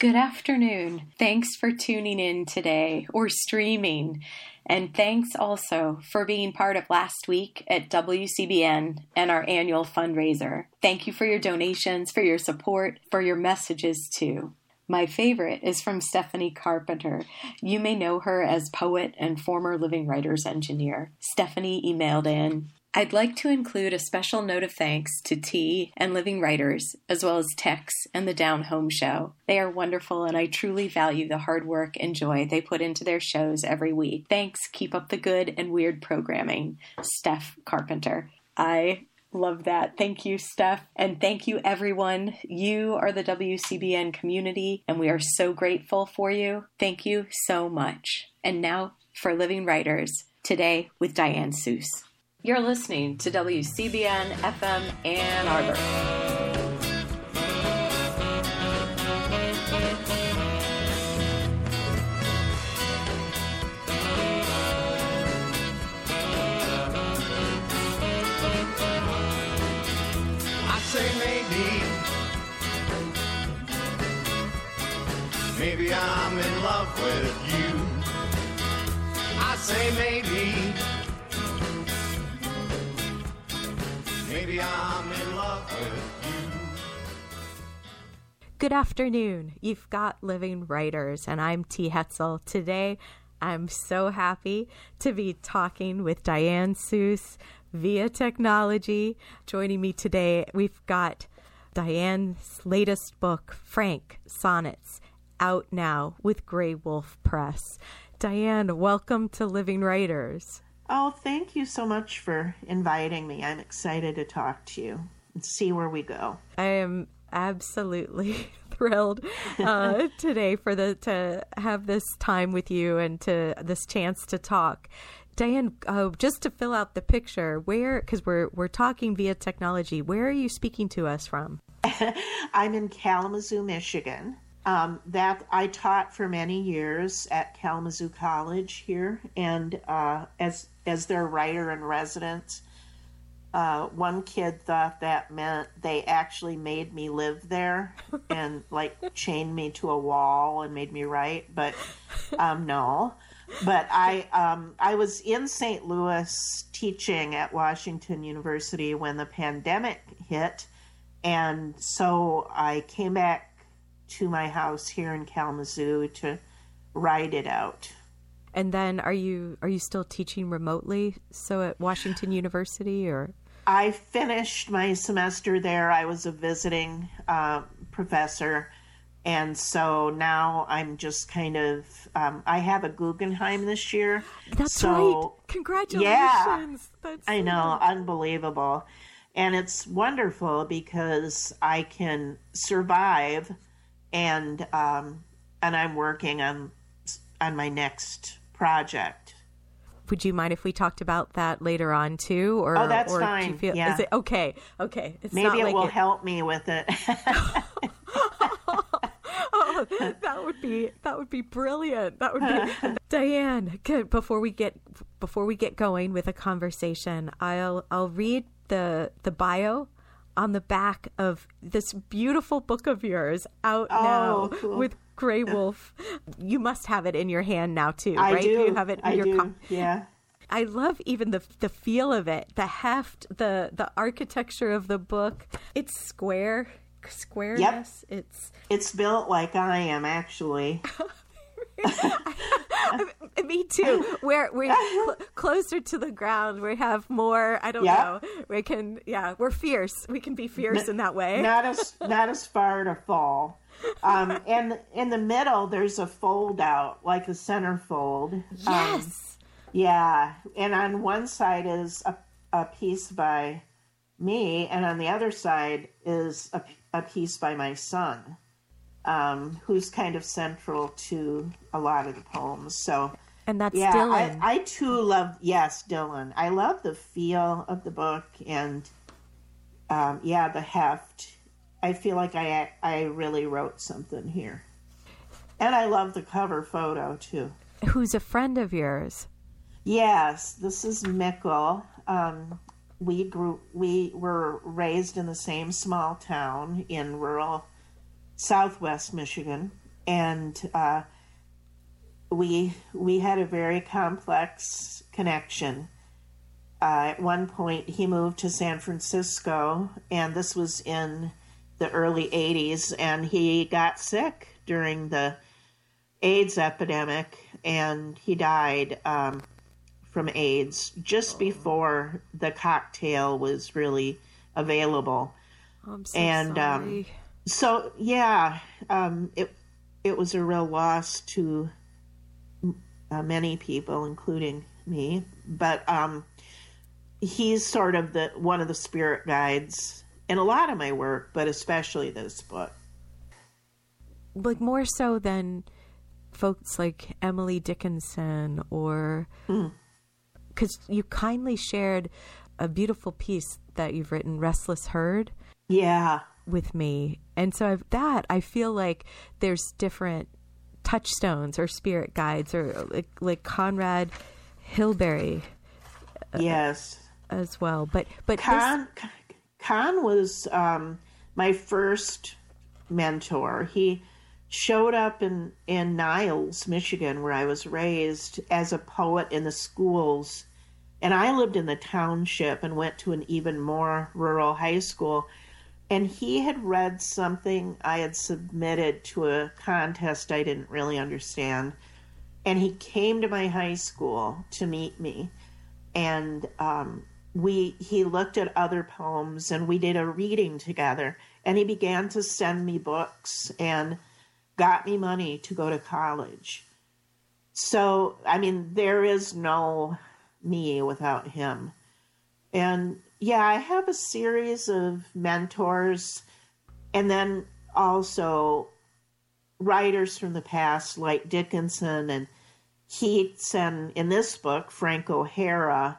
Good afternoon. Thanks for tuning in today or streaming. And thanks also for being part of last week at WCBN and our annual fundraiser. Thank you for your donations, for your support, for your messages too. My favorite is from Stephanie Carpenter. You may know her as poet and former Living Writers engineer. Stephanie emailed in I'd like to include a special note of thanks to T and Living Writers, as well as Tex and the Down Home Show. They are wonderful, and I truly value the hard work and joy they put into their shows every week. Thanks. Keep up the good and weird programming. Steph Carpenter. I Love that. Thank you, Steph. And thank you, everyone. You are the WCBN community, and we are so grateful for you. Thank you so much. And now for Living Writers, today with Diane Seuss. You're listening to WCBN FM Ann Arbor. I say maybe. Maybe I'm in love with you. I say maybe. Maybe I'm in love with you. Good afternoon. You've got Living Writers, and I'm T. Hetzel. Today, I'm so happy to be talking with Diane Seuss via technology. Joining me today, we've got Diane's latest book, Frank Sonnets, out now with Graywolf Press. Diane, welcome to Living Writers. Oh, thank you so much for inviting me. I'm excited to talk to you and see where we go. I am absolutely thrilled uh, today for the to have this time with you and to this chance to talk. Diane, uh, just to fill out the picture, where because we're we're talking via technology, where are you speaking to us from? I'm in Kalamazoo, Michigan. Um, that I taught for many years at Kalamazoo College here, and uh, as as their writer in residence. Uh, one kid thought that meant they actually made me live there and like chained me to a wall and made me write, but um, no. But I um, I was in St. Louis teaching at Washington University when the pandemic hit, and so I came back to my house here in Kalamazoo to ride it out. And then are you are you still teaching remotely so at Washington University or I finished my semester there. I was a visiting uh, professor. And so now I'm just kind of, um, I have a Guggenheim this year. That's so, right. Congratulations. Yeah. That's I know, unbelievable. And it's wonderful because I can survive and, um, and I'm working on, on my next project. Would you mind if we talked about that later on too? Or oh, that's or fine. Do you feel, yeah. Is it okay? Okay. It's Maybe it like will it... help me with it. oh, that would be that would be brilliant. That would be Diane. Before we get before we get going with a conversation, I'll I'll read the the bio on the back of this beautiful book of yours out oh, now cool. with Graywolf. You must have it in your hand now too, I right? Do. You have it in I your do. Com- yeah. I love even the the feel of it, the heft, the the architecture of the book. It's square, squareness. Yep. It's it's built like I am actually. Me too. We're we're cl- closer to the ground. We have more. I don't Yep. know. We can. Yeah, we're fierce. We can be fierce in that way. Not as not as far to fall. Um, and in the middle, there's a fold out, like a centerfold. Um, yes. yeah, and on one side is a, a piece by me, and on the other side is a, a piece by my son, um, who's kind of central to a lot of the poems. So and that's yeah, Dylan. I, I too love yes, Dylan. I love the feel of the book and um, yeah, the heft. I feel like I I really wrote something here, and I love the cover photo too. Who's a friend of yours? Yes, this is Mikel. Um, we grew we were raised in the same small town in rural southwest Michigan, and uh, we we had a very complex connection. Uh, at one point, he moved to San Francisco, and this was in the early '80s, and he got sick during the AIDS epidemic, and he died um, from AIDS just before the cocktail was really available. I'm so And, um, sorry. So yeah, um, it it was a real loss to uh, many people, including me. But um, he's sort of the one of the spirit guides in a lot of my work, but especially this book. like more so than folks like Emily Dickinson or because you kindly shared a beautiful piece that you've written, Restless Herd, Yeah, with me. And so I've, that I feel like there's different touchstones or spirit guides or like, like Conrad Hilberry yes. as well. But but this, Con Con was um, my first mentor. He showed up in in Niles, Michigan, where I was raised, as a poet in the schools, and I lived in the township and went to an even more rural high school. And he had read something I had submitted to a contest I didn't really understand. And he came to my high school to meet me. And um, we he looked at other poems and we did a reading together. And he began to send me books and got me money to go to college. So i mean there is no me without him. And yeah i have a series of mentors and then also writers from the past like dickinson and Keats and in this book, Frank O'Hara,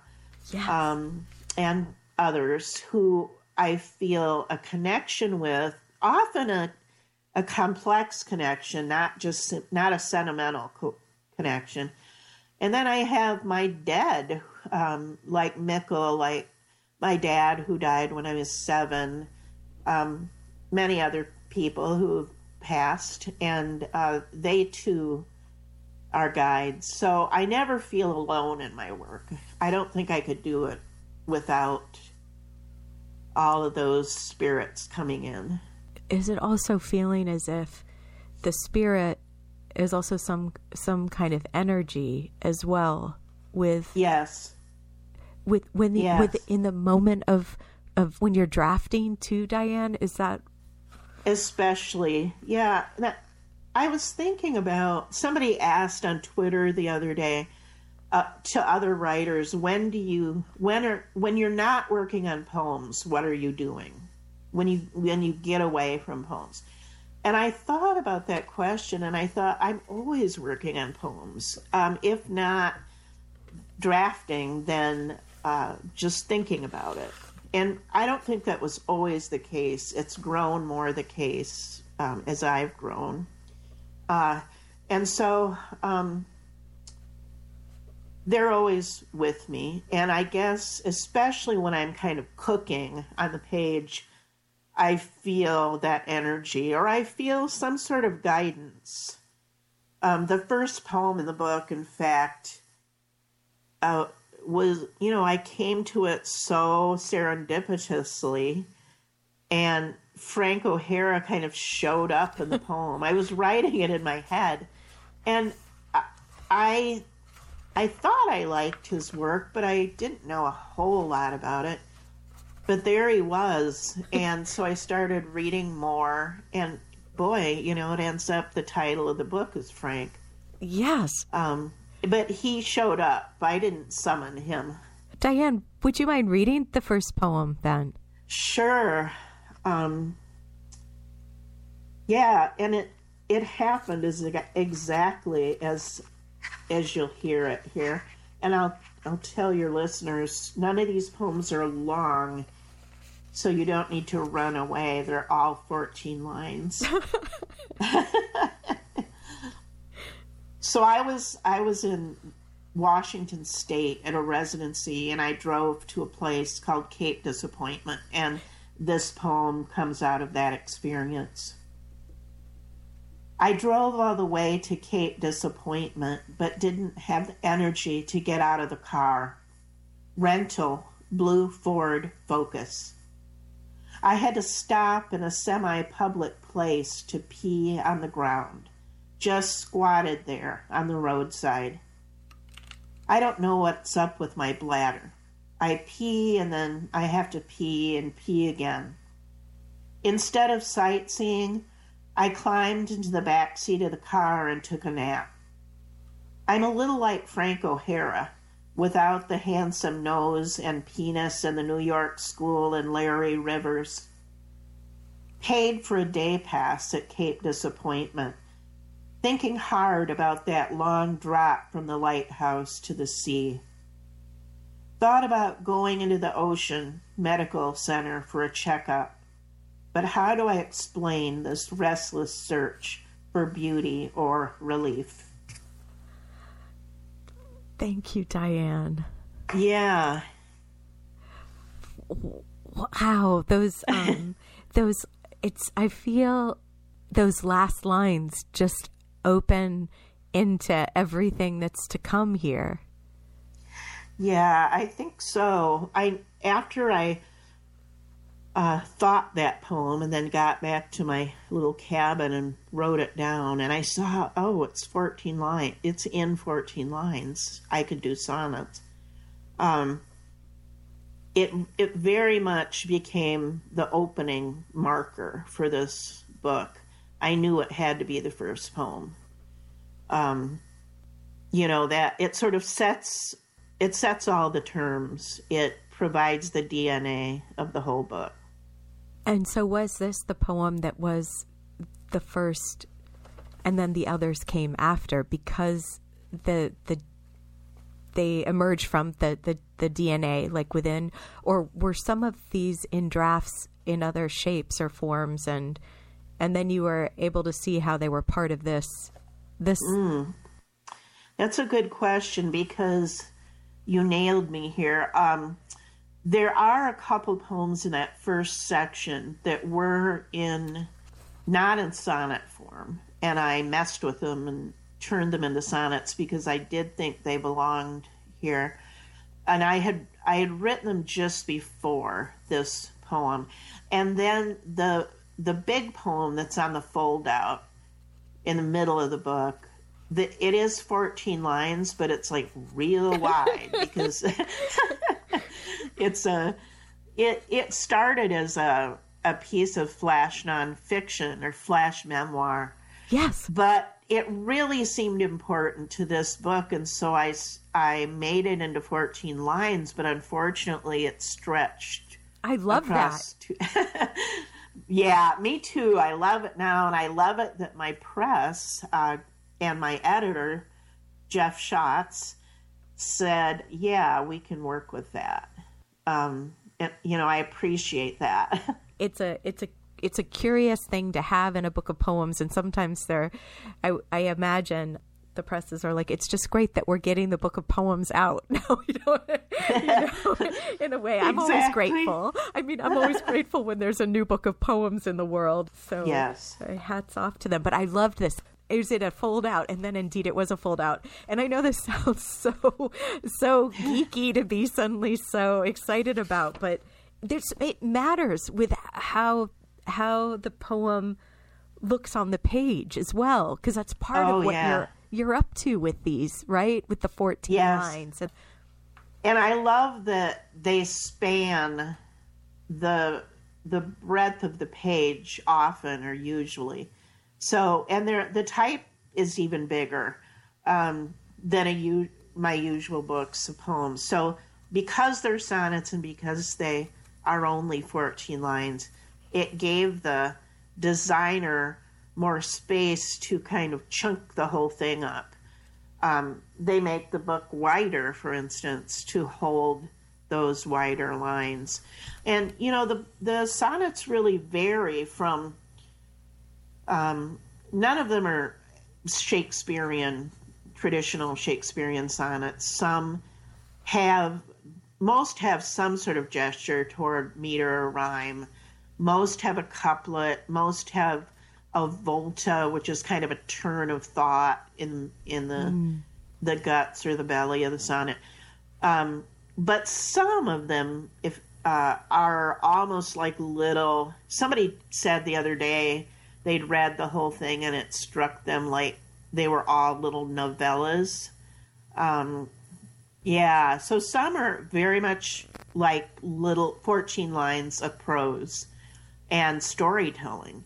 yes. um, and others who I feel a connection with, often a, a complex connection, not just not a sentimental co- connection. And then I have my dead, um, like Mikel, like my dad who died when I was seven, um, many other people who have passed, and uh, they too are guides. So I never feel alone in my work. I don't think I could do it without all of those spirits coming in. is it also feeling as if the spirit is also some some kind of energy as well with Yes. With when the Yes. with in the moment of of when you're drafting to Diane is that Especially, yeah. That, I was thinking about somebody asked on Twitter the other day uh, to other writers, when do you when are when you're not working on poems, what are you doing? When you when you get away from poems. And I thought about that question and I thought I'm always working on poems. Um, if not drafting, then uh, just thinking about it. And I don't think that was always the case. It's grown more the case um, as I've grown. Uh, and so um, they're always with me. And I guess, especially when I'm kind of cooking on the page, I feel that energy or I feel some sort of guidance. Um, the first poem in the book, in fact, uh, was, you know, I came to it so serendipitously. And Frank O'Hara kind of showed up in the poem. I was writing it in my head. And I, I thought I liked his work, but I didn't know a whole lot about it. But there he was, and so I started reading more. And boy, you know, it ends up the title of the book is Frank. yes Um, but he showed up. I didn't summon him. Diane would you mind reading the first poem then Sure. Um, yeah, and it it happened as exactly as as you'll hear it here. And I'll I'll tell your listeners, none of these poems are long, so you don't need to run away. They're all 14 lines. so I was I was in Washington State at a residency, and I drove to a place called Cape Disappointment, and this poem comes out of that experience. I drove all the way to Cape Disappointment, but didn't have the energy to get out of the car. Rental, blue Ford Focus. I had to stop in a semi public place to pee on the ground, just squatted there on the roadside. I don't know what's up with my bladder. I pee and then I have to pee and pee again. Instead of sightseeing, I climbed into the back seat of the car and took a nap. I'm a little like Frank O'Hara, without the handsome nose and penis and the New York school and Larry Rivers. Paid for a day pass at Cape Disappointment, thinking hard about that long drop from the lighthouse to the sea. Thought about going into the ocean medical center for a checkup but how do I explain this restless search for beauty or relief? Thank you, Diane. Yeah. Wow, those um those it's I feel those last lines just open into everything that's to come here. Yeah, I think so. I after I uh, thought that poem and then got back to my little cabin and wrote it down. And I saw, oh, it's 14 lines. It's in 14 lines. I could do sonnets. Um, it, it very much became the opening marker for this book. I knew it had to be the first poem. Um, you know that it sort of sets it sets all the terms. It provides the DNA of the whole book. And so, was this the poem that was the first, and then the others came after because the the they emerged from the, the, the DNA like within, or were some of these in drafts in other shapes or forms, and and then you were able to see how they were part of this this. Mm. That's a good question because you nailed me here. Um, there are a couple poems in that first section that were in not in sonnet form, and I messed with them and turned them into sonnets because I did think they belonged here. And I had I had written them just before this poem. And then the the big poem that's on the fold out in the middle of the book the, it is 14 lines but it's like real wide because it's a it it started as a a piece of flash nonfiction or flash memoir. Yes, but it really seemed important to this book, and so I I made it into fourteen lines. But unfortunately, it stretched. I love that. Two, yeah, me too. I love it now, and I love it that my press uh, and my editor, Jeff Shotts, said, "Yeah, we can work with that." um, it, you know, I appreciate that. it's a it's a it's a curious thing to have in a book of poems, and sometimes they're, I, I imagine the presses are like, it's just great that we're getting the book of poems out now. You know, you know in a way, I'm exactly. always grateful. I mean, I'm always grateful when there's a new book of poems in the world. So yes, hats off to them. But I loved this is it a fold out and then indeed it was a fold out and i know this sounds so so geeky to be suddenly so excited about but there's it matters with how how the poem looks on the page as well because that's part oh, of what yeah. you're you're up to with these right with the 14 yes. lines and, and i love that they span the the breadth of the page often or usually so, and there the type is even bigger um, than a my usual books of poems. So, because they're sonnets and because they are only 14 lines, it gave the designer more space to kind of chunk the whole thing up. Um, they make the book wider, for instance, to hold those wider lines. And you know, the the sonnets really vary from um, none of them are Shakespearean, traditional Shakespearean sonnets. Some have, most have some sort of gesture toward meter or rhyme. Most have a couplet. Most have a volta, which is kind of a turn of thought in in the the guts or the belly of the sonnet. Um, but some of them, if uh, are almost like little. Somebody said the other day they'd read the whole thing and it struck them like they were all little novellas. Um, yeah, so some are very much like little 14 lines of prose and storytelling.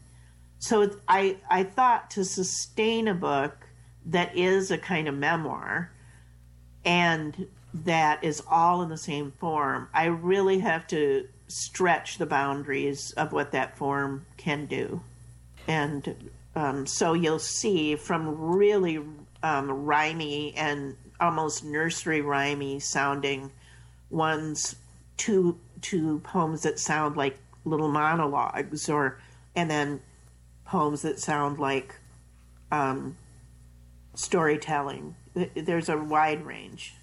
So I, I thought to sustain a book that is a kind of memoir and that is all in the same form, I really have to stretch the boundaries of what that form can do. And um, so you'll see from really um, rhymey and almost nursery rhymey sounding ones to to poems that sound like little monologues or and then poems that sound like um, storytelling. There's a wide range.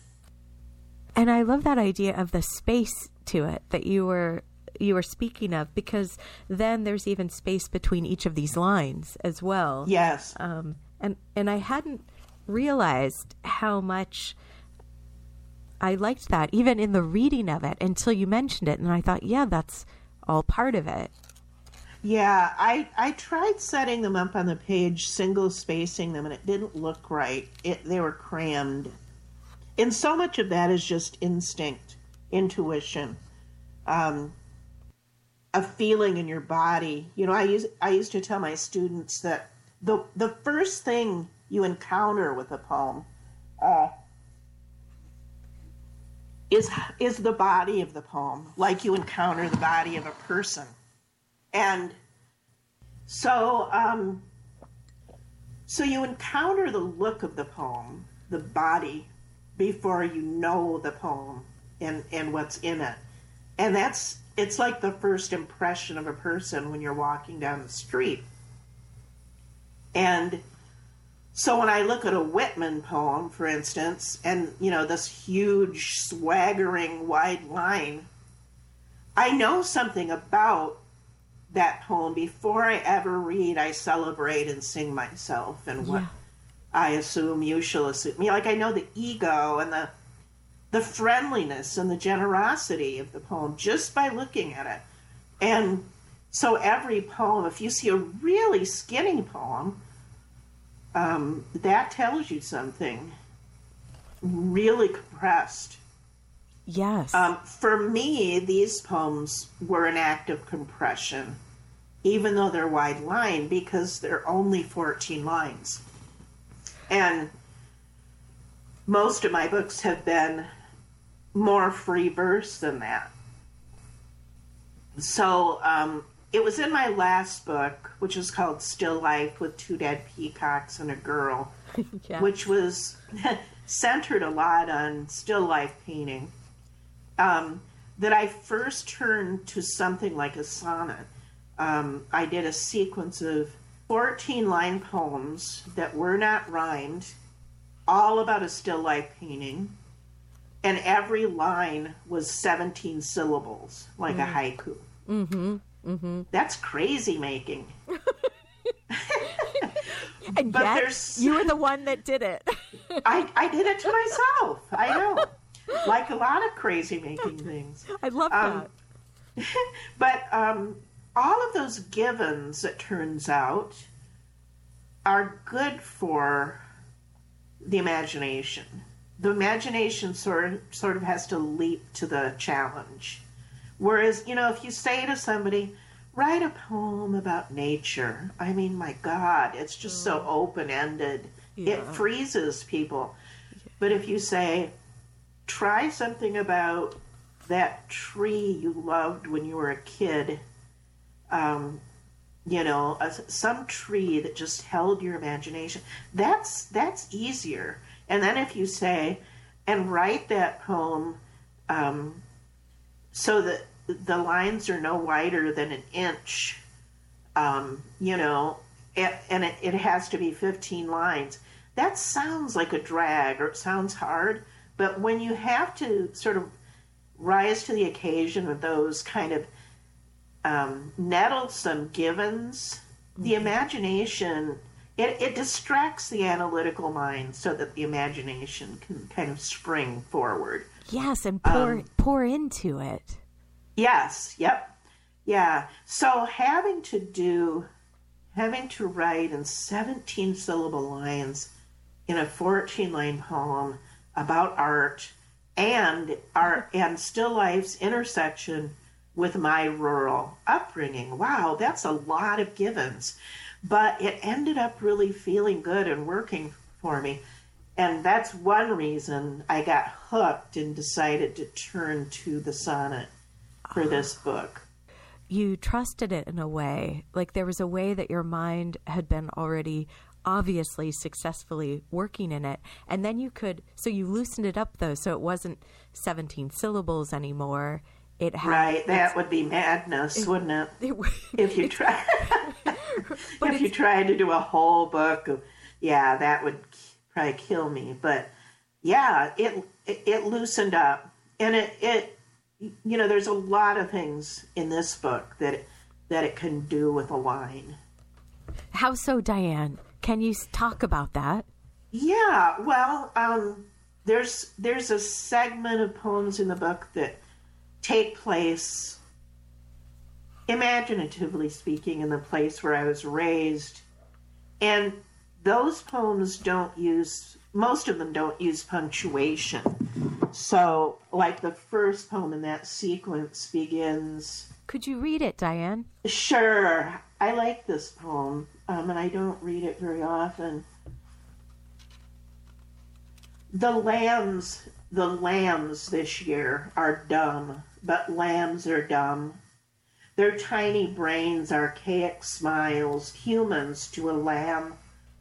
And I love that idea of the space to it that you were you were speaking of because then there's even space between each of these lines as well. Yes. Um, and and I hadn't realized how much I liked that even in the reading of it until you mentioned it, and I thought, yeah, that's all part of it. Yeah, I I tried setting them up on the page, single spacing them, and it didn't look right. It they were crammed, and so much of that is just instinct, intuition, um, a feeling in your body. You know, I use I used to tell my students that the the first thing you encounter with a poem uh, is is the body of the poem, like you encounter the body of a person. And so, um, so you encounter the look of the poem, the body, before you know the poem and, and what's in it. And that's, it's like the first impression of a person when you're walking down the street. And so when I look at a Whitman poem, for instance, and, you know, this huge, swaggering, wide line, I know something about that poem before I ever read. I celebrate and sing myself, and what Yeah. I assume you shall assume. Me, like I know the ego and the the friendliness and the generosity of the poem just by looking at it. And so every poem, if you see a really skinny poem, um, that tells you something really compressed. Yes. Um, for me, these poems were an act of compression, even though they're wide line, because they're only 14 lines. And most of my books have been more free verse than that. So um, it was in my last book, which is called Still Life with Two Dead Peacocks and a Girl, yeah. which was centered a lot on still life painting um, that I first turned to something like a sonnet. Um, I did a sequence of 14 line poems that were not rhymed, all about a still life painting, and every line was 17 syllables, like a haiku. Mm-hmm. Mm-hmm. That's crazy making. but there's- you were the one that did it. I, I did it to myself. I know. Like a lot of crazy making things. I love Um, that. But um, all of those givens, it turns out, are good for the imagination. The imagination sort of, sort of has to leap to the challenge. Whereas, you know, if you say to somebody, write a poem about nature, I mean, my God, it's just so mm. open ended. It freezes people. But if you say, try something about that tree you loved when you were a kid, um, you know, a, some tree that just held your imagination. That's that's easier. And then if you say, and write that poem, um, so that the lines are no wider than an inch, um, you know, and, and it, it has to be 15 lines. That sounds like a drag or it sounds hard, but when you have to sort of rise to the occasion of those kind of um, nettlesome givens, the mm-hmm. imagination it, it distracts the analytical mind so that the imagination can kind of spring forward. Yes, and pour um, pour into it. Yes, yep. Yeah. So having to do having to write in 17 syllable lines in a 14 line poem about art and art mm-hmm. and still life's intersection with my rural upbringing. Wow, that's a lot of givens. But it ended up really feeling good and working for me. And that's one reason I got hooked and decided to turn to the sonnet for uh-huh. this book. You trusted it in a way, like there was a way that your mind had been already obviously successfully working in it. And then you could, so you loosened it up though, so it wasn't 17 syllables anymore. It Right, that would be madness, wouldn't it? it, If you try, if you tried to do a whole book of, yeah, that would probably kill me. But yeah, it it, it loosened up, and it it you know, there's a lot of things in this book that it, that it can do with a line. how so, Diane? Can you talk about that? Yeah, well, um, there's there's a segment of poems in the book that take place, imaginatively speaking, in the place where I was raised, and those poems don't use most of them don't use punctuation. So, like the first poem in that sequence begins. Could you read it, Diane? Sure, I like this poem, um, and I don't read it very often. The lambs, the lambs this year are dumb, but lambs are dumb. Their tiny brains, archaic smiles, humans to a lamb,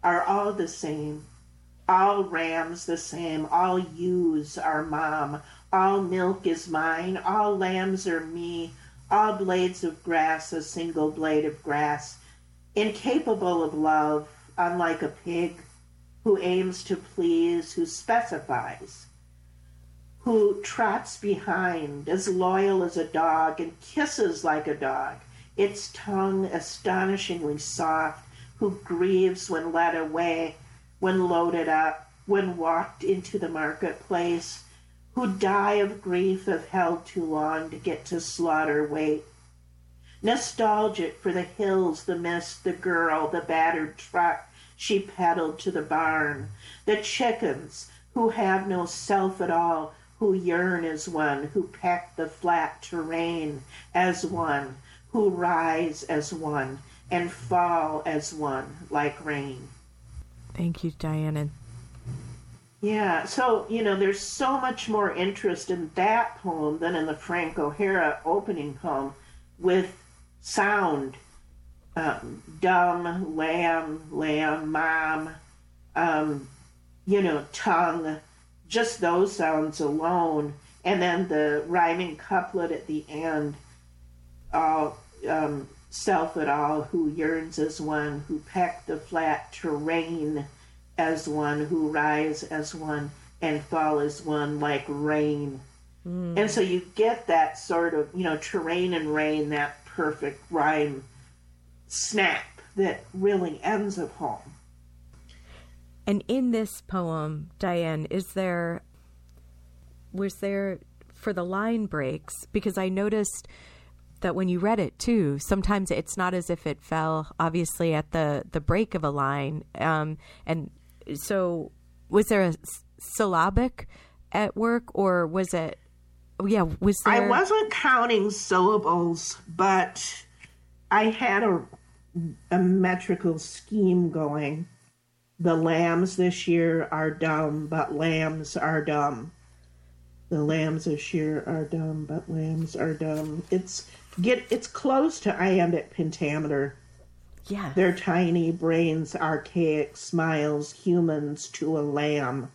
are all the same. All rams the same, all ewes are mom, all milk is mine, all lambs are me, all blades of grass a single blade of grass, incapable of love, unlike a pig who aims to please, who specifies, who trots behind, as loyal as a dog, and kisses like a dog, its tongue astonishingly soft, who grieves when led away, when loaded up, when walked into the marketplace, who die of grief if held too long to get to slaughter weight. Nostalgic for the hills, the mist, the girl, the battered truck she pedaled to the barn, the chickens who have no self at all, who yearn as one, who peck the flat terrain as one, who rise as one, and fall as one like rain. Thank you, Diana. Yeah, so, you know, there's so much more interest in that poem than in the Frank O'Hara opening poem with sound. Um, dumb, lamb, lamb, mom, um, you know, tongue, just those sounds alone. And then the rhyming couplet at the end, all um, self at all, who yearns as one, who peck the flat terrain as one, who rise as one, and fall as one like rain. And so you get that sort of, you know, terrain and rain, that perfect rhyme snap that really ends a poem. And in this poem, Diane, is there was there for the line breaks because I noticed that when you read it too, sometimes it's not as if it fell obviously at the the break of a line, um, and so was there a syllabic at work or was it? Yeah, was there? I wasn't counting syllables, but I had a, a metrical scheme going. The lambs this year are dumb, but lambs are dumb. The lambs this year are dumb, but lambs are dumb. It's get it's close to iambic pentameter. Yeah, Their tiny brains, archaic smiles, humans to a lamb,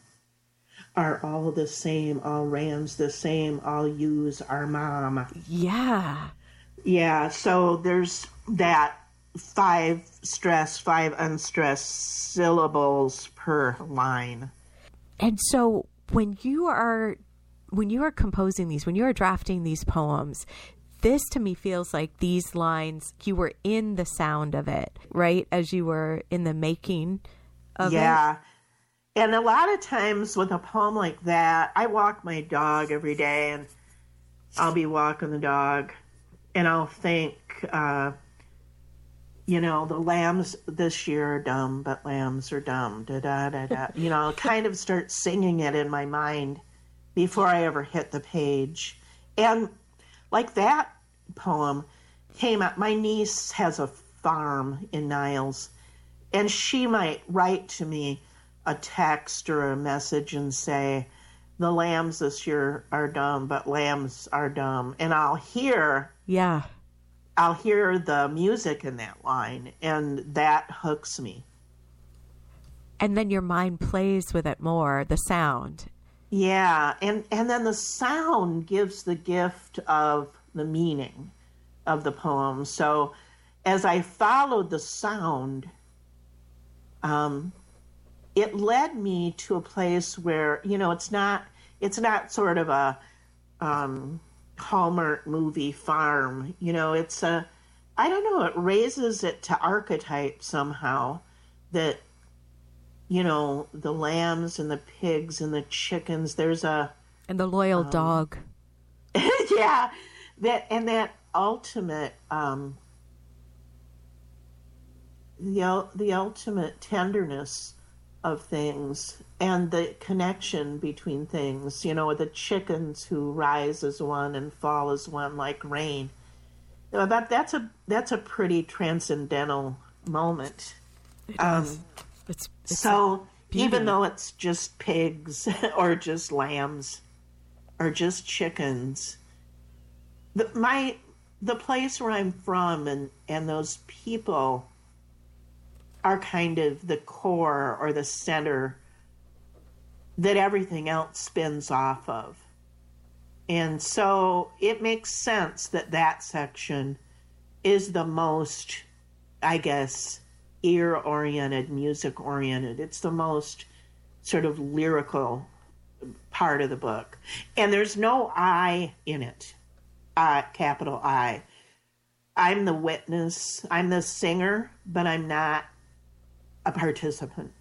are all the same. All rams the same. All ewes are mom. yeah. Yeah, so there's that five stress, five unstressed syllables per line. And so when you are when you are composing these, when you are drafting these poems, this to me feels like these lines you were in the sound of it, right? As you were in the making of yeah. it. And a lot of times with a poem like that, I walk my dog every day and I'll be walking the dog and I'll think, uh, you know, the lambs this year are dumb, but lambs are dumb. Da da da da. You know, I'll kind of start singing it in my mind before I ever hit the page. And like that poem came out, my niece has a farm in Niles, and she might write to me a text or a message and say, The lambs this year are dumb, but lambs are dumb. And I'll hear Yeah. I'll hear the music in that line, and that hooks me. And then your mind plays with it more, the sound. Yeah, and and then the sound gives the gift of the meaning of the poem. So, as I followed the sound, um, it led me to a place where you know it's not it's not sort of a um, Hallmark movie farm. You know, it's a I don't know. It raises it to archetype somehow that you know the lambs and the pigs and the chickens. There's a And the loyal Um, dog. yeah that and that ultimate um the the ultimate tenderness of things and the connection between things you know the chickens who rise as one and fall as one like rain. You know, that that's a that's a pretty transcendental moment. Um, It's, it's so even though it's just pigs or just lambs or just chickens, the, my the place where I'm from and and those people are kind of the core or the center that everything else spins off of. And so it makes sense that that section is the most, I guess, ear oriented, music oriented. It's the most sort of lyrical part of the book. And there's no I in it, uh, capital I. I'm the witness, I'm the singer, but I'm not a participant.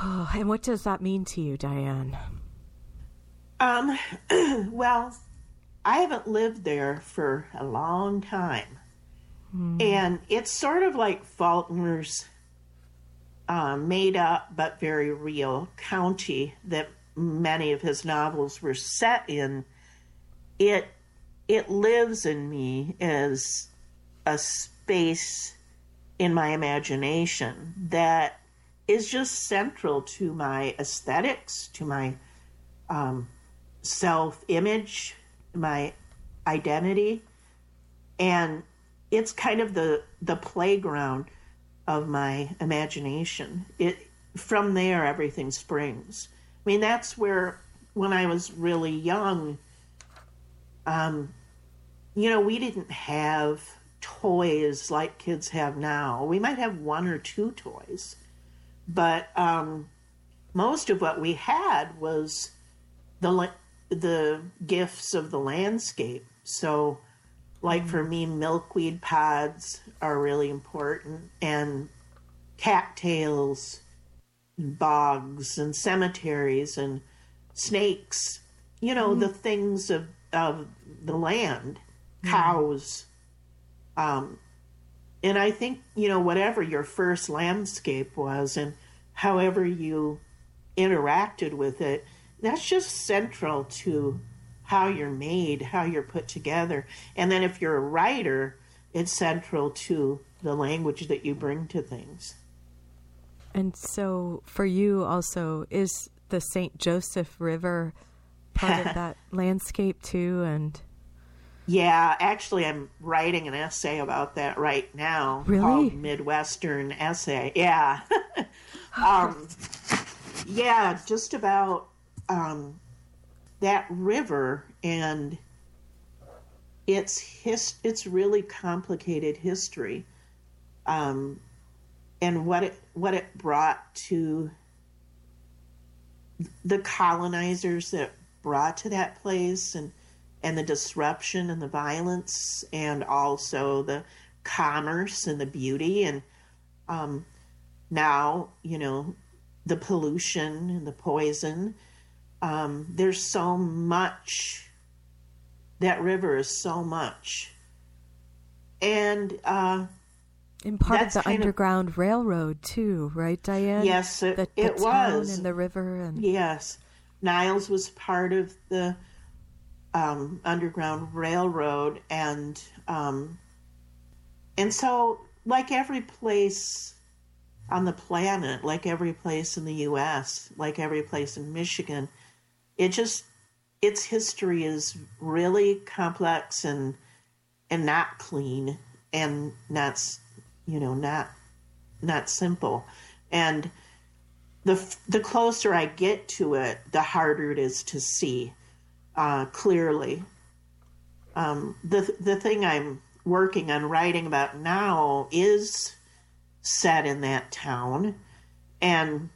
Oh, and what does that mean to you, Diane? Um, well, I haven't lived there for a long time. And it's sort of like Faulkner's uh, made up but very real county that many of his novels were set in. It it lives in me as a space in my imagination that is just central to my aesthetics, to my um, self image, my identity, and it's kind of the the playground of my imagination. It from there everything springs. I mean that's where when I was really young, um, you know, we didn't have toys like kids have now. We might have one or two toys, but um, most of what we had was the the gifts of the landscape. So, like for me, milkweed pods are really important, and cattails, bogs, and cemeteries, and snakes. You know the things of of the land, cows. Um, and I think you know whatever your first landscape was, and however you interacted with it, that's just central to how you're made, how you're put together. And then if you're a writer, it's central to the language that you bring to things. And so for you also, is the St. Joseph River part of that landscape too? And Yeah, actually, I'm writing an essay about that right now. Really? Called Midwestern Essay. Yeah. um, yeah, just about um, that river and its his. It's really complicated history, um, and what it what it brought to the colonizers that brought to that place and and the disruption and the violence and also the commerce and the beauty and um, now you know the pollution and the poison um, there's so much that river is so much and uh, in part of the kind of- Underground Railroad too, right, Diane? Yes, it- the, the it was. and the river and Yes, Niles was part of the um, Underground Railroad, and um, and so like every place on the planet, like every place in the U.S., like every place in Michigan, it just its history is really complex and and not clean and not you know not not simple and the the closer I get to it, the harder it is to see uh, clearly. Um, the the thing I'm working on writing about now is set in that town, and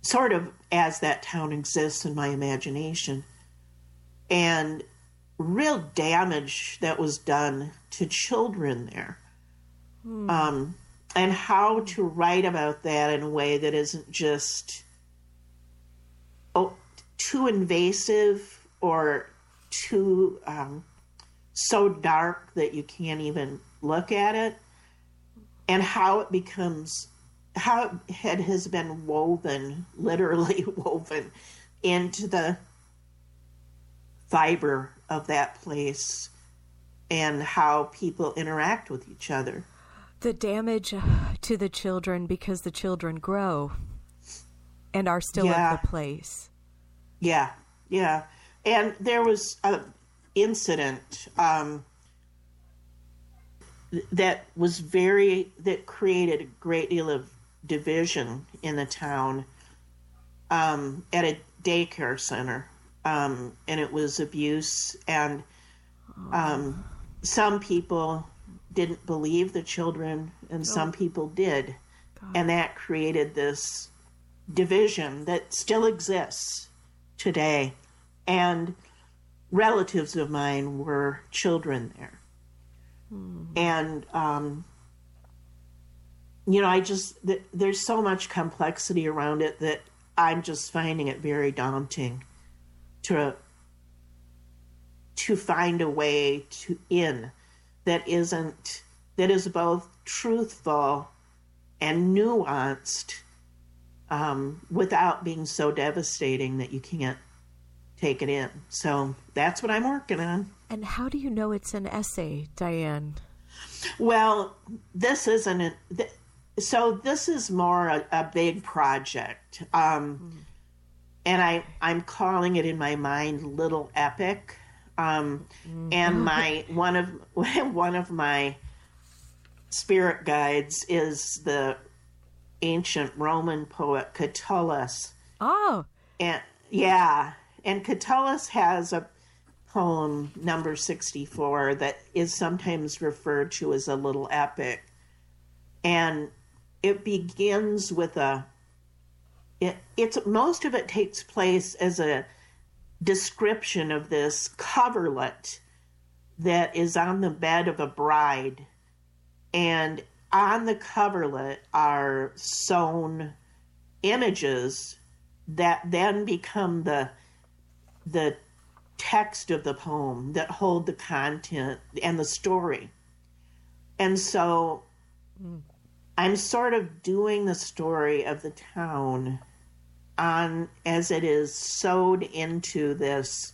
sort of as that town exists in my imagination, and real damage that was done to children there. Um, and how to write about that in a way that isn't just oh, too invasive or too um, so dark that you can't even look at it, and how it becomes how it has been woven, literally woven, into the fiber of that place and how people interact with each other. the damage to the children because the children grow and are still Yeah. of the place. Yeah, yeah. And there was a incident um, that was very that created a great deal of division in the town um, at a daycare center, um, and it was abuse. And um, some people didn't believe the children, and some people did, and that created this division that still exists today. And relatives of mine were children there. And, um, you know, I just, th- there's so much complexity around it that I'm just finding it very daunting to to find a way to in that isn't that is both truthful and nuanced um, without being so devastating that you can't take it in. So that's what I'm working on. And how do you know it's an essay, Diane? Well, this isn't a, th- so. This is more a, a big project, um, and I I'm calling it in my mind "Little Epic," um, and my one of one of my spirit guides is the ancient Roman poet Catullus, Oh, and yeah, and Catullus has a poem number 64 that is sometimes referred to as a little epic. And it begins with a it, it's most of it takes place as a description of this coverlet that is on the bed of a bride. And on the coverlet are sewn images that then become the the text of the poem that hold the content and the story. And so hmm. I'm sort of doing the story of the town on as it is sewed into this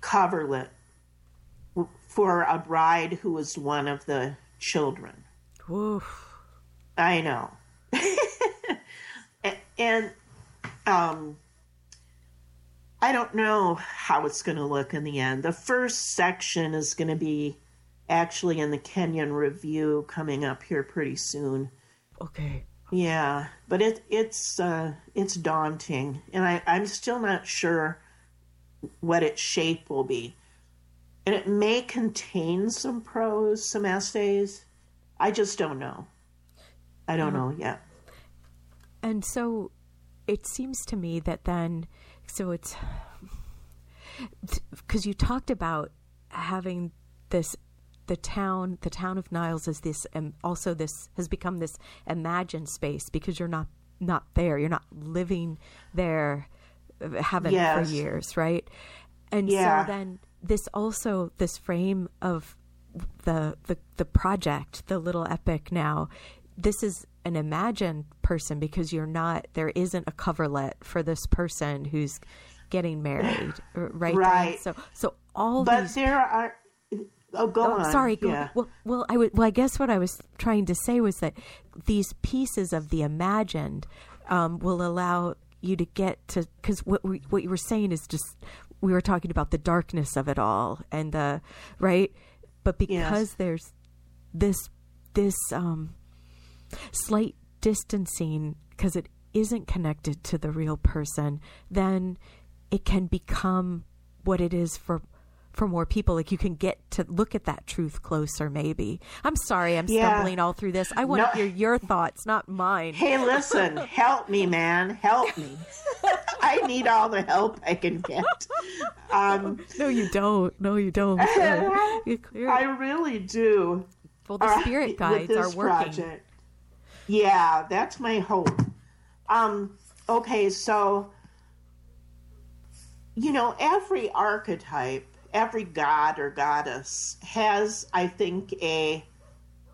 coverlet for a bride who was one of the children. Woof. I know. And um I don't know how it's going to look in the end. The first section is going to be actually in the Kenyon Review coming up here pretty soon. Okay. Yeah, but it it's uh it's daunting and I I'm still not sure what its shape will be. And it may contain some prose, some essays. I just don't know. I don't know yet. And so it seems to me that then, so it's because you talked about having this the town the town of Niles is this and also this has become this imagined space because you're not not there you're not living there uh, haven't Yes. for years right and Yeah. so then this also this frame of the the the project the little epic now this is an imagined person because you're not there isn't a coverlet for this person who's getting married right Diane? Right. so so all But these there are. Oh, go Oh, on. sorry. Go, Yeah. Well, well, I would. Well, I guess what I was trying to say was that these pieces of the imagined um, will allow you to get to because what we, what you were saying is just we were talking about the darkness of it all and the right, but because Yes. there's this this um, slight distancing because it isn't connected to the real person, then it can become what it is for for more people. Like you can get to look at that truth closer. Maybe. I'm sorry, I'm Yeah. stumbling all through this. I want No. to hear your thoughts, not mine. Hey, listen, help me, man. Help me. I need all the help I can get. Um, No, you don't. No, you don't. I really do. well, the spirit guides are working. project. Yeah, that's my hope. Um, okay, so you know, every archetype, every god or goddess has, I think, a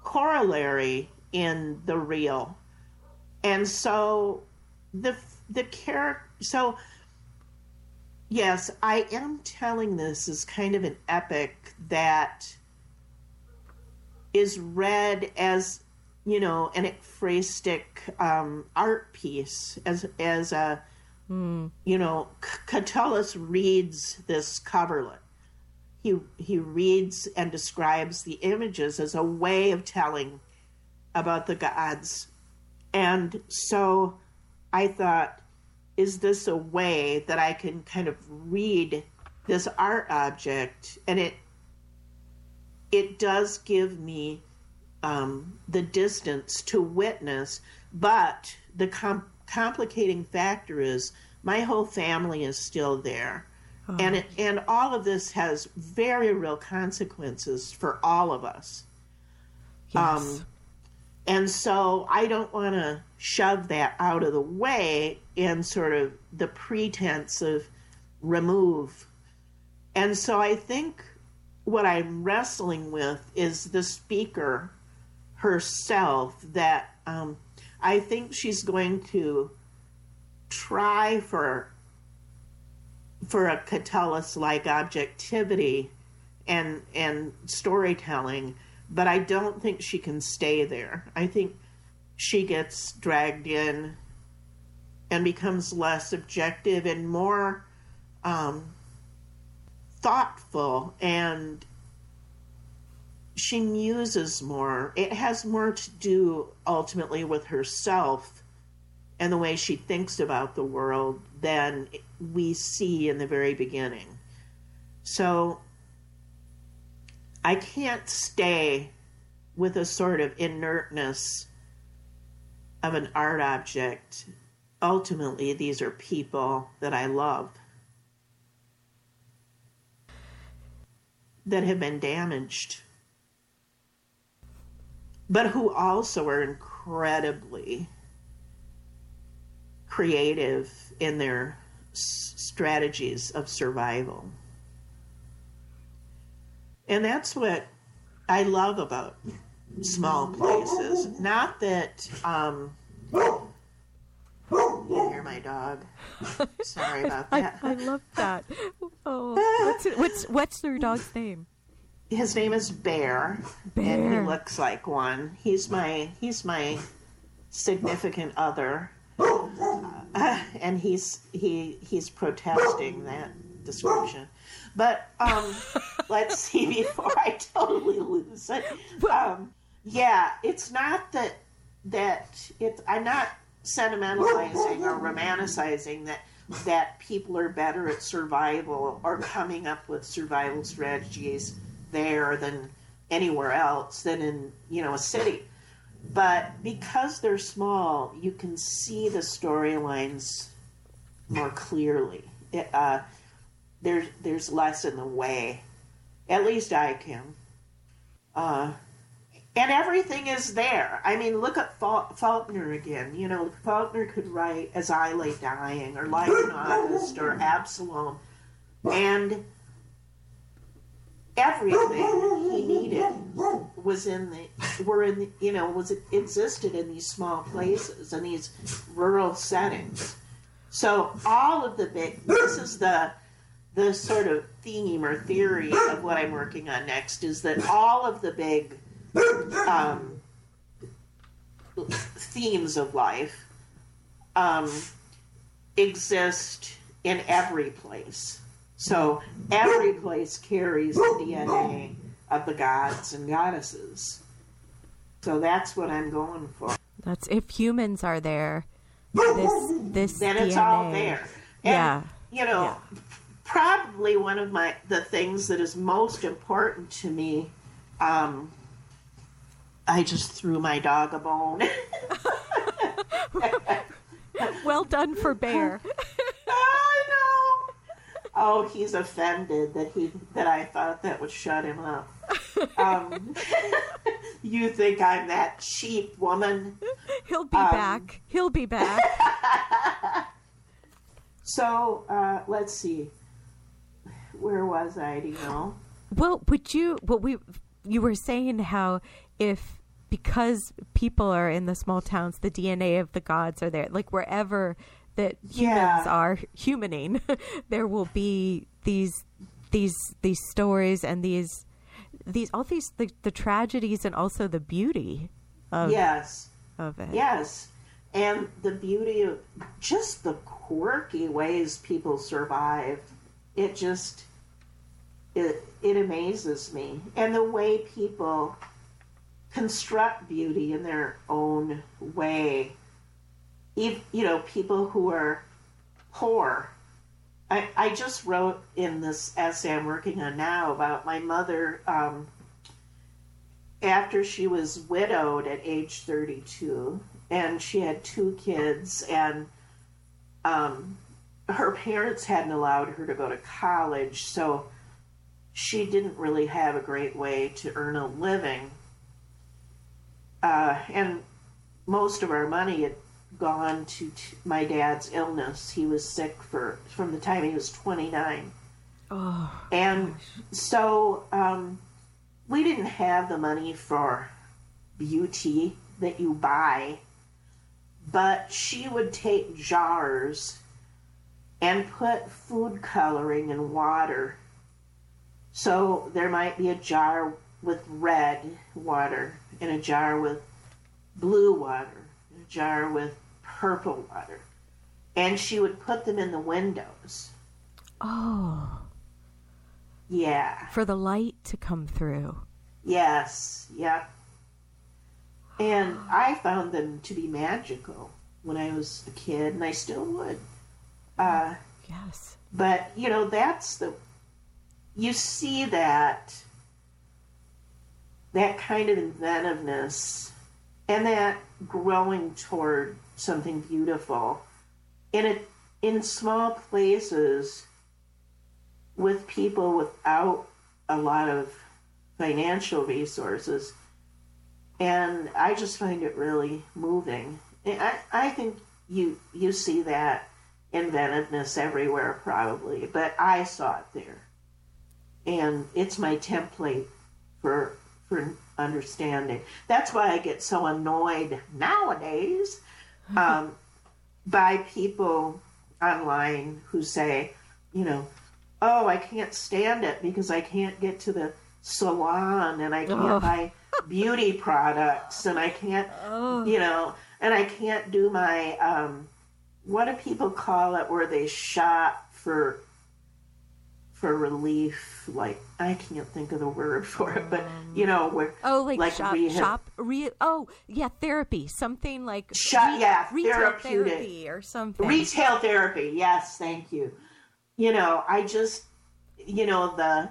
corollary in the real, and so the the character. So yes, I am telling this as kind of an epic that is read as you know an ekphrastic um, art piece as as a you know Catullus reads this coverlet he he reads and describes the images as a way of telling about the gods and so I thought is this a way that I can kind of read this art object and it it does give me um, the distance to witness, but the com- complicating factor is my whole family is still there, and it, and all of this has very real consequences for all of us. Yes. Um, and so I don't want to shove that out of the way in sort of the pretense of remove. And so I think what I'm wrestling with is the speaker herself that um, I think she's going to try for for a Catullus like objectivity and and storytelling, but I don't think she can stay there. I think she gets dragged in and becomes less objective and more um, thoughtful and she muses more. It has more to do ultimately with herself and the way she thinks about the world than we see in the very beginning. So I can't stay with a sort of inertness of an art object. Ultimately, these are people that I love that have been damaged, but who also are incredibly creative in their strategies of survival. And that's what I love about small places. Not that, um, you hear my dog. Sorry about that. I love that. Oh, what's it, what's what's your dog's name? His name is Bear, and he looks like one. He's my he's my significant other, uh, and he's he he's protesting that description. But um, let's see before I totally lose it. Um, yeah, it's not that that it. I'm not sentimentalizing or romanticizing that that people are better at survival or coming up with survival strategies there than anywhere else than in you know a city but because they're small you can see the storylines more clearly it, uh, there's there's less in the way. At least I can. Uh, and everything is there. I mean, look at Faul- Faulkner again. You know, Faulkner could write "As I Lay Dying" or "Light in August" or "Absalom," and everything he needed was in the were in the, you know was existed in these small places and these rural settings. So all of the big this is the the sort of theme or theory of what I'm working on next is that all of the big um, themes of life um, exist in every place. So every place carries the DNA of the gods and goddesses. So that's what I'm going for. That's if humans are there. This this Then it's DNA. all there. And, Yeah. You know, Yeah. Probably one of my the things that is most important to me. Um, I just threw my dog a bone. Well done for Bear. I know. Oh, he's offended that he that I thought that would shut him up. Um, you think I'm that cheap woman? He'll be Um, back. He'll be back. So uh, let's see. Where was I? Do you know? Well, would you? Well, we you were saying how if because people are in the small towns, the DNA of the gods are there. Like wherever that humans Yeah. are humaning, there will be these these these stories and these these all these the, the tragedies and also the beauty of Yes. of it. Yes. And the beauty of just the quirky ways people survive. It just it it amazes me. And the way people construct beauty in their own way. You know, people who are poor. I, I just wrote in this essay I'm working on now about my mother um, after she was widowed at age 32 and she had two kids and um, her parents hadn't allowed her to go to college so she didn't really have a great way to earn a living. Uh, and most of our money had gone to t- my dad's illness. He was sick for from the time he was 29 Oh, and so um, we didn't have the money for beauty that you buy, but she would take jars and put food coloring in water. So there might be a jar with red water, and a jar with blue water, and a jar with purple water. And she would put them in the windows. oh, Yeah. for the light to come through. Yes, yeah. And I found them to be magical when I was a kid, and I still would. Uh, Yes. but, you know, that's the. You see that. That kind of inventiveness and that growing toward something beautiful in a, in small places with people without a lot of financial resources. And I just find it really moving. I, I think you you see that inventiveness everywhere probably, but I saw it there. And it's my template for for understanding. That's why I get so annoyed nowadays um, by people online who say, you know, oh, I can't stand it because I can't get to the salon and I can't Oh. buy beauty products and I can't, you know, and I can't do my, um, what do people call it where they shop for for relief like i can't think of the word for it but you know where Oh, like, shop, rehab- shop, re- oh, yeah, therapy, something like Shop- yeah, retail therapeutic. therapy or something. Retail therapy, yes, thank you. You know, I just, you know, the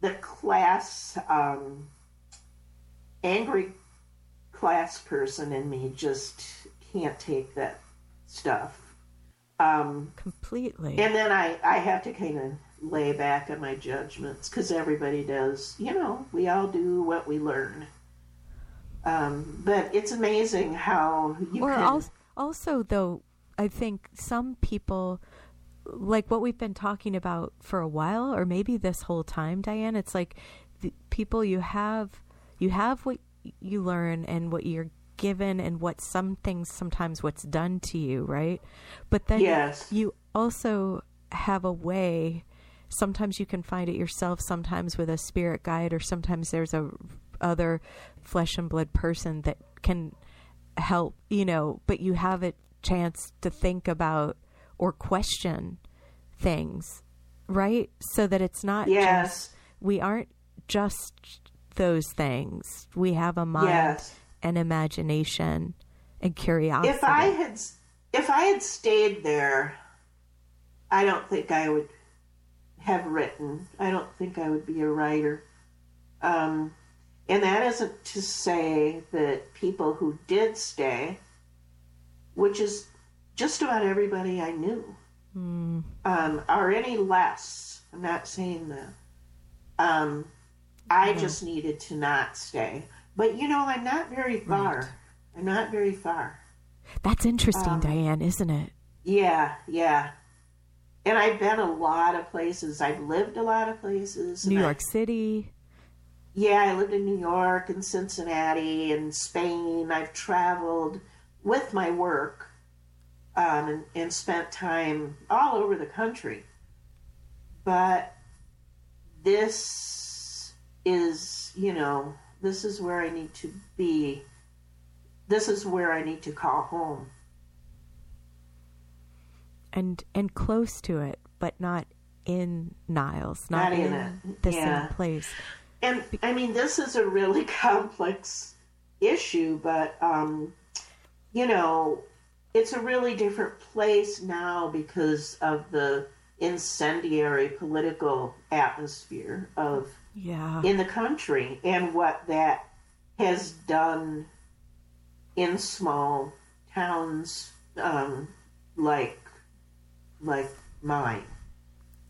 the class, um, angry class person in me just can't take that stuff. Um, Completely. and then I, I have to kind of lay back on my judgments because everybody does. You know, we all do what we learn. Um, but it's amazing how you or can. also, also though i think some people like what we've been talking about for a while or maybe this whole time diane it's like the people you have you have what you learn and what you're given and what some things sometimes what's done to you right but then Yes. you also have a way sometimes you can find it yourself sometimes with a spirit guide or sometimes there's a other flesh and blood person that can help you know but you have a chance to think about or question things right so that it's not Yes. just we aren't just those things we have a mind Yes. And imagination and curiosity if I had if I had stayed there, I don't think I would have written. I don't think I would be a writer. Um, and that isn't to say that people who did stay, which is just about everybody I knew, um, are any less. I'm not saying that. Um, I just needed to not stay. But you know, I'm not very far. I'm not very far. that's interesting Um, diane isn't it Yeah, yeah. And I've been a lot of places. I've lived a lot of places. new and I- york city yeah, I lived in New York and Cincinnati and Spain. I've traveled with my work um, and, and spent time all over the country. But this is, you know, this is where I need to be. This is where I need to call home. and and close to it but not in niles not, Not in in, the yeah. same place And I mean, this is a really complex issue, but um, you know, it's a really different place now because of the incendiary political atmosphere of yeah in the country and what that has done in small towns um, like like mine.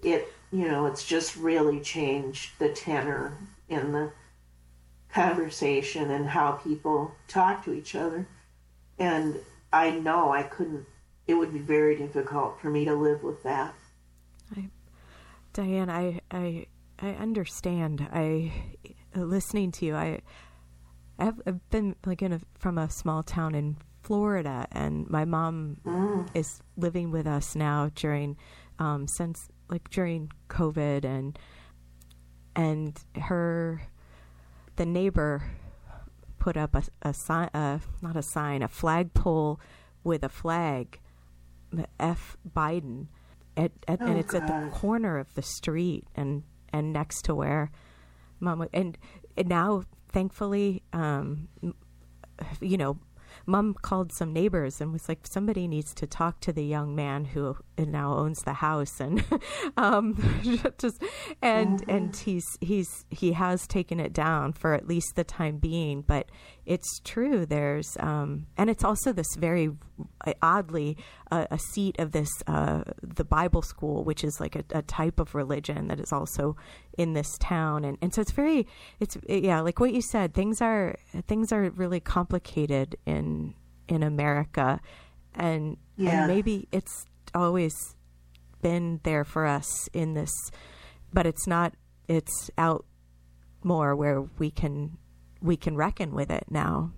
It you know it's just really changed the tenor in the conversation and how people talk to each other. And I know I couldn't. It would be very difficult for me to live with that. I, Diane, I I I understand. I listening to you. I I've, I've been like in a, from a small town in Florida, and my mom is living with us now during um, since like during COVID, and and her the neighbor put up a, a sign, uh, not a sign, a flagpole with a flag, F Biden, at, at, and Oh, it's at the corner of the street and and next to where mom wa- and, and now thankfully um you know mom called some neighbors and was like somebody needs to talk to the young man who now owns the house and um just and and he's he's he has taken it down for at least the time being but it's true there's um and it's also this very uh, oddly uh, a seat of this uh the bible school which is like a, a type of religion that is also in this town and and so it's very it's yeah like what you said things are things are really complicated in in america and Yeah. and maybe it's always been there for us in this but it's not it's out more where we can we can reckon with it now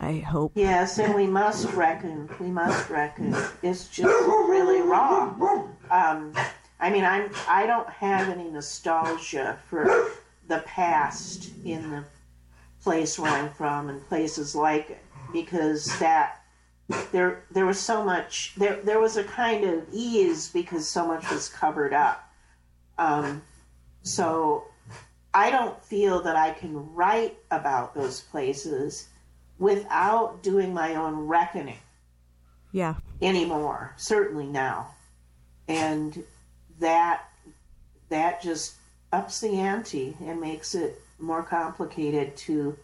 i hope Yes, and we must reckon. We must reckon. It's just really wrong. Um, I mean, I'm. I don't have any nostalgia for the past in the place where I'm from and places like it because that there there was so much there there was a kind of ease because so much was covered up. Um, so I don't feel that I can write about those places without doing my own reckoning yeah anymore certainly now and that that just ups the ante and makes it more complicated to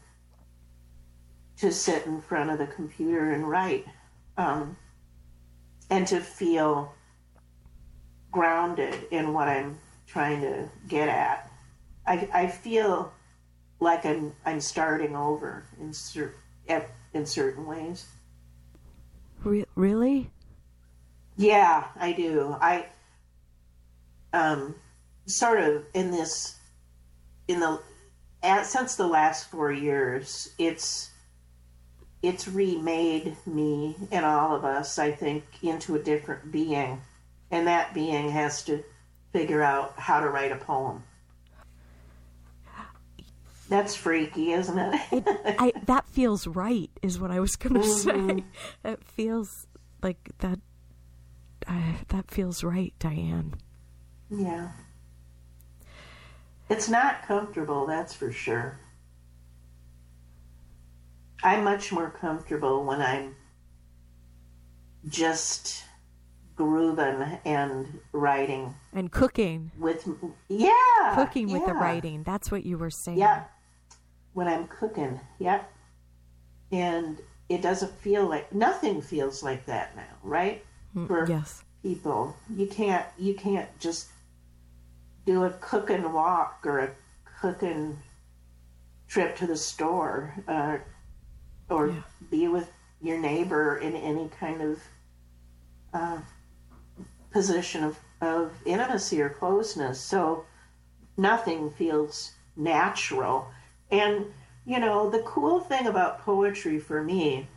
to sit in front of the computer and write um, and to feel grounded in what i'm trying to get at. I, I feel like I'm I'm starting over in cer- in certain ways. Re- really? Yeah, I do. I um sort of in this in the at, since the last 4 years, it's it's remade me and all of us, I think, into a different being. And that being has to figure out how to write a poem. That's freaky, isn't it? it I, that feels right, is what I was going to mm-hmm. say. It feels like that. Uh, that feels right, Diane. Yeah. It's not comfortable, that's for sure. I'm much more comfortable when I'm just grooving and writing. And cooking. With yeah cooking yeah. with the writing. That's what you were saying. Yeah when i'm cooking. Yeah and it doesn't feel like nothing feels like that now right? Mm, for yes. people. You can't you can't just do a cooking walk or a cooking trip to the store uh, or yeah. be with your neighbor in any kind of uh, position of, of intimacy or closeness. So nothing feels natural. And, you know, the cool thing about poetry for me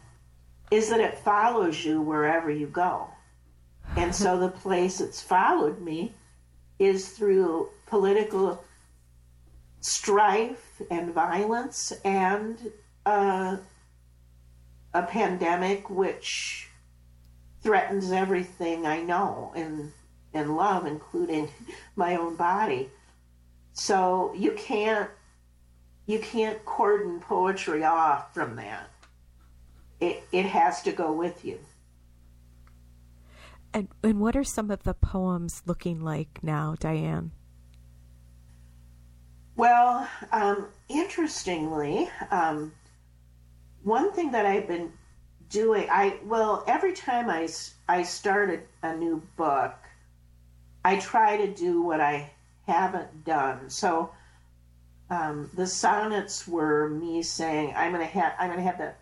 is that it follows you wherever you go. And so the place it's followed me is through political strife and violence and uh, a pandemic which threatens everything I know and and love, including my own body. So you can't you can't cordon poetry off from that. It it has to go with you. And and what are some of the poems looking like now, Diane? Well, um, interestingly, um, one thing that I've been doing i well every time i i started a new book i try to do what i haven't done. So um, the sonnets were me saying i'm gonna have i'm gonna have the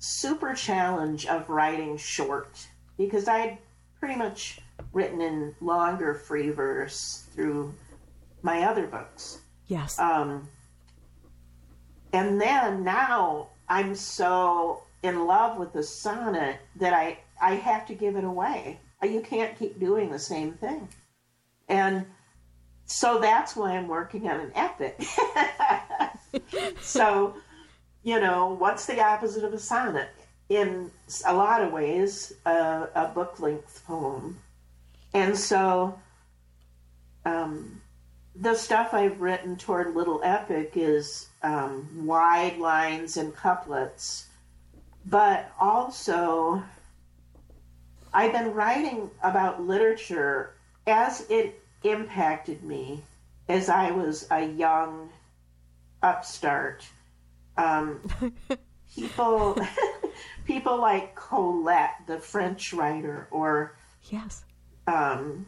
super challenge of writing short because i'd pretty much written in longer free verse through my other books. Yes. Um, and then now i'm so in love with the sonnet that I I have to give it away. You can't keep doing the same thing. And so that's why I'm working on an epic. so, you know, what's the opposite of a sonnet? In a lot of ways, uh, a book length poem. And so, um, the stuff I've written toward Little Epic is um, wide lines and couplets but also I've been writing about literature as it impacted me as I was a young upstart. Um, people, people like Colette, the French writer, or yes, um,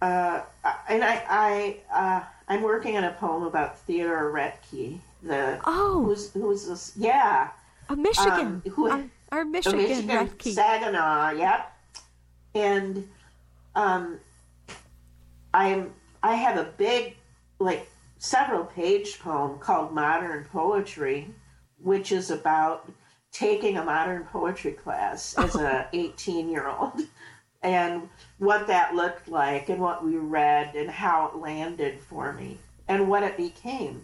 uh, and I, I, uh, I'm working on a poem about Theodore Roethke, the oh, who's who's this? Yeah, a Michigan. Um, who, our, our, Michigan, Michigan Saginaw, yep. And um, I'm I have a big, like several page poem called Modern Poetry, which is about taking a modern poetry class as a 18 year old and what that looked like and what we read and how it landed for me and what it became.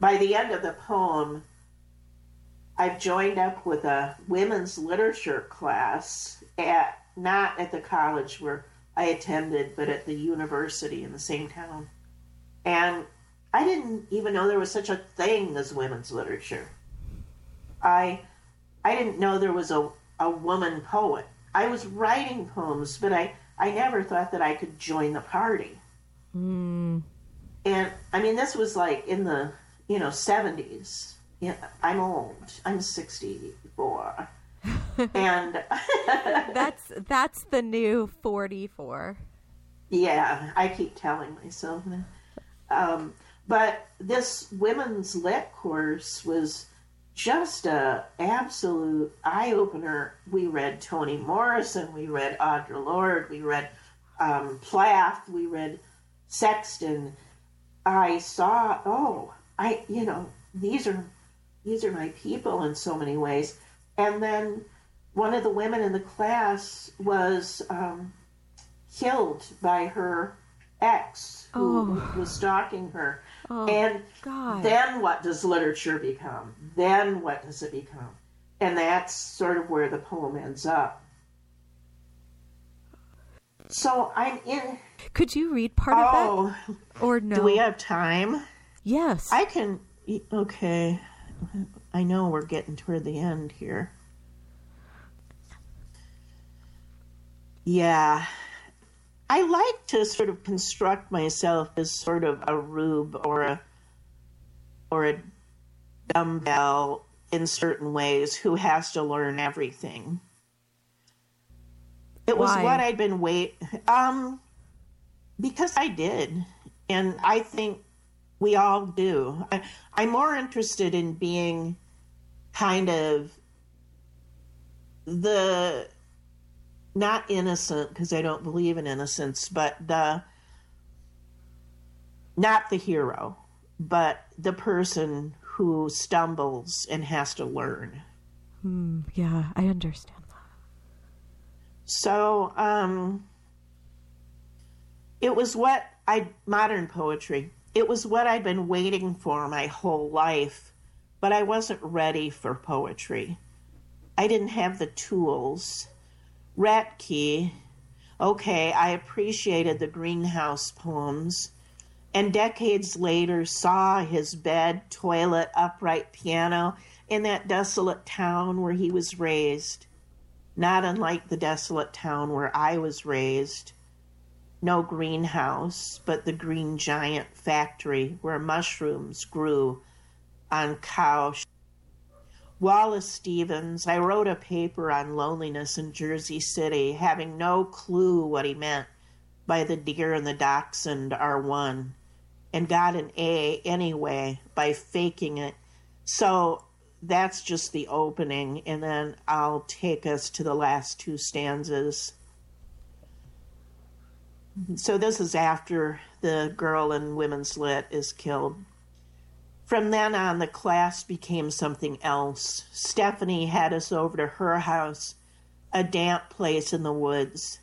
By the end of the poem, I've joined up with a women's literature class at not at the college where I attended, but at the university in the same town. And I didn't even know there was such a thing as women's literature. I I didn't know there was a, a woman poet. I was writing poems, but I, I never thought that I could join the party. Mm. And I mean, this was like in the you know seventies, yeah, I'm old. I'm 64. and that's that's the new 44. Yeah, I keep telling myself that. Um, but this women's lit course was just a absolute eye opener. We read Toni Morrison, we read Audre Lorde, we read um, Plath, we read Sexton. I saw, oh, I, you know, these are these are my people in so many ways. And then one of the women in the class was um, killed by her ex who Oh. was stalking her. Oh, and God. then what does literature become? Then what does it become? And that's sort of where the poem ends up. So I'm in. Could you read part of Oh, that? Or no? do we have time? yes. I can. Okay. I know we're getting toward the end here. Yeah. I like to sort of construct myself as sort of a rube or a or a dumbbell in certain ways who has to learn everything. It was what I'd been wait um because I did. And I think we all do. I, I'm more interested in being kind of the not innocent because I don't believe in innocence, but the not the hero, but the person who stumbles and has to learn. Hmm, yeah, I understand that. So, um, it was what I modern poetry. It was what I'd been waiting for my whole life, but I wasn't ready for poetry. I didn't have the tools. Roethke, okay, I appreciated the greenhouse poems, and decades later saw his bed, toilet, upright piano in that desolate town where he was raised not unlike the desolate town where I was raised. No greenhouse, but the green giant factory where mushrooms grew on cow. Wallace Stevens, I wrote a paper on loneliness in Jersey City, having no clue what he meant by the deer and the dachshund are one, and got an A anyway by faking it. So that's just the opening, and then I'll take us to the last two stanzas. So this is after the girl in Women's Lit is killed. From then on, the class became something else. Stephanie had us over to her house, a damp place in the woods.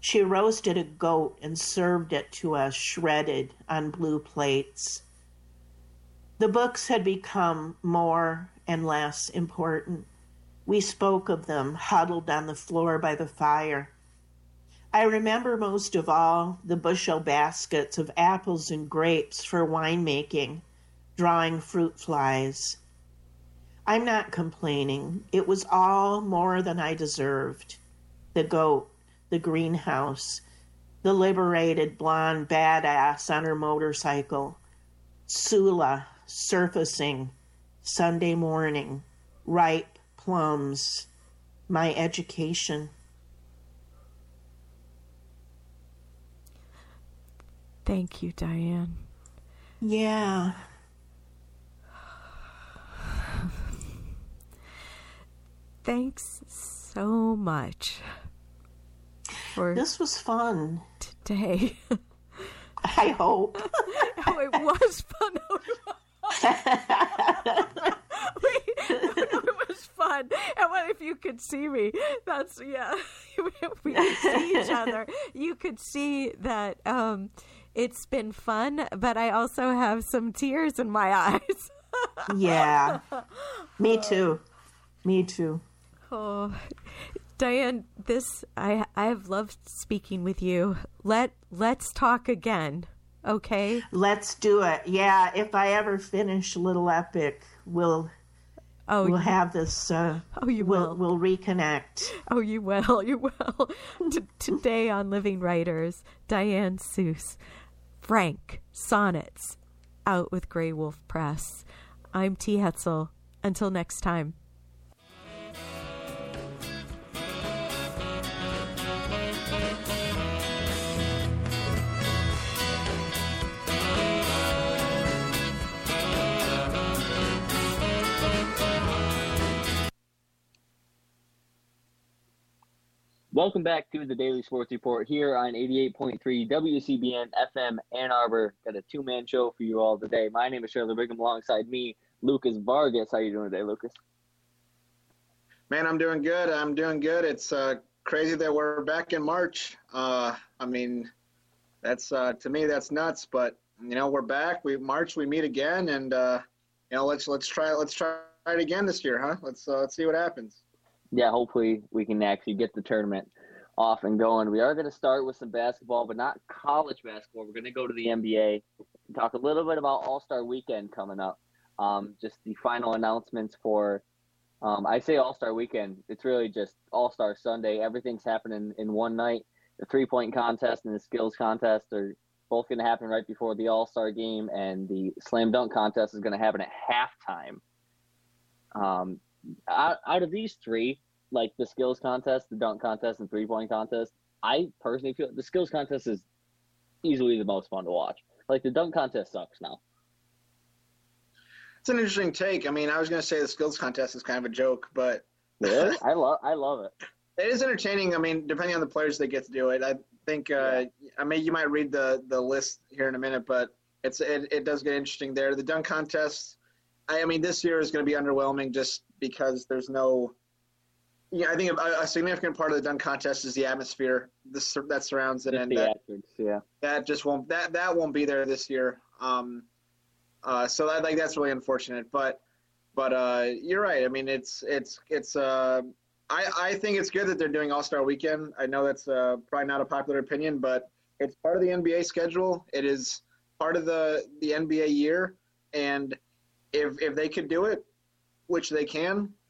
She roasted a goat and served it to us shredded on blue plates. The books had become more and less important. We spoke of them huddled on the floor by the fire. I remember most of all the bushel baskets of apples and grapes for winemaking, drawing fruit flies. I'm not complaining. It was all more than I deserved. The goat, the greenhouse, the liberated blonde badass on her motorcycle, Sula surfacing, Sunday morning, ripe plums, my education. Thank you, Diane. Yeah. Thanks so much for This was fun. today. I hope. oh, it was fun. it was fun. And what if you could see me? That's yeah. We could see each other, you could see that um, it's been fun. But I also have some tears in my eyes. Yeah. Me too. Me too. Oh, Diane, this I I have loved speaking with you. Let let's talk again, okay? Let's do it. Yeah, if I ever finish Little Epic, we'll Oh, we'll have this uh oh, you we'll will. we'll reconnect. Oh, you will. You will. T- today on Living Writers, Diane Seuss, Frank Sonnets, out with Graywolf Press. I'm T. Hetzel. Until next time. Welcome back to the Daily Sports Report here on 88.3 WCBN FM Ann Arbor. Got a two man show for you all today. My name is Shirley Brigham alongside me, Lucas Vargas. How you doing today, Lucas? Man, I'm doing good. I'm doing good. It's uh, crazy that we're back in March. Uh, I mean, that's uh, to me that's nuts. But you know, we're back. We March, we meet again, and uh, you know, let's let's try let's try it again this year, huh? Let's uh, let's see what happens yeah, hopefully we can actually get the tournament off and going. We are going to start with some basketball, but not college basketball. We're going to go to the NBA and talk a little bit about All Star Weekend coming up. Um, just the final announcements for, um, I say All Star Weekend. It's really just All Star Sunday. Everything's happening in one night. The three point contest and the skills contest are both going to happen right before the All Star game, and the slam dunk contest is going to happen at halftime. Um, out, out of these three, like the skills contest, the dunk contest, and three point contest, I personally feel the skills contest is easily the most fun to watch. Like the dunk contest sucks now. It's an interesting take. I mean, I was going to say the skills contest is kind of a joke, but really? I love I love it. It is entertaining. I mean, depending on the players that get to do it, I think. Uh, yeah. I mean, you might read the the list here in a minute, but it's it, it does get interesting there. The dunk contest. I, I mean, this year is going to be underwhelming just because there's no. Yeah, I think a, a, significant part of the dunk contest is the atmosphere this, that surrounds it, and that, yeah, that just won't that that won't be there this year. Um, uh, so that like that's really unfortunate, but but uh, you're right. I mean, it's it's it's. Uh, I I think it's good that they're doing All Star Weekend. I know that's uh, probably not a popular opinion, but it's part of the NBA schedule. It is part of the the NBA year, and if if they could do it, which they can,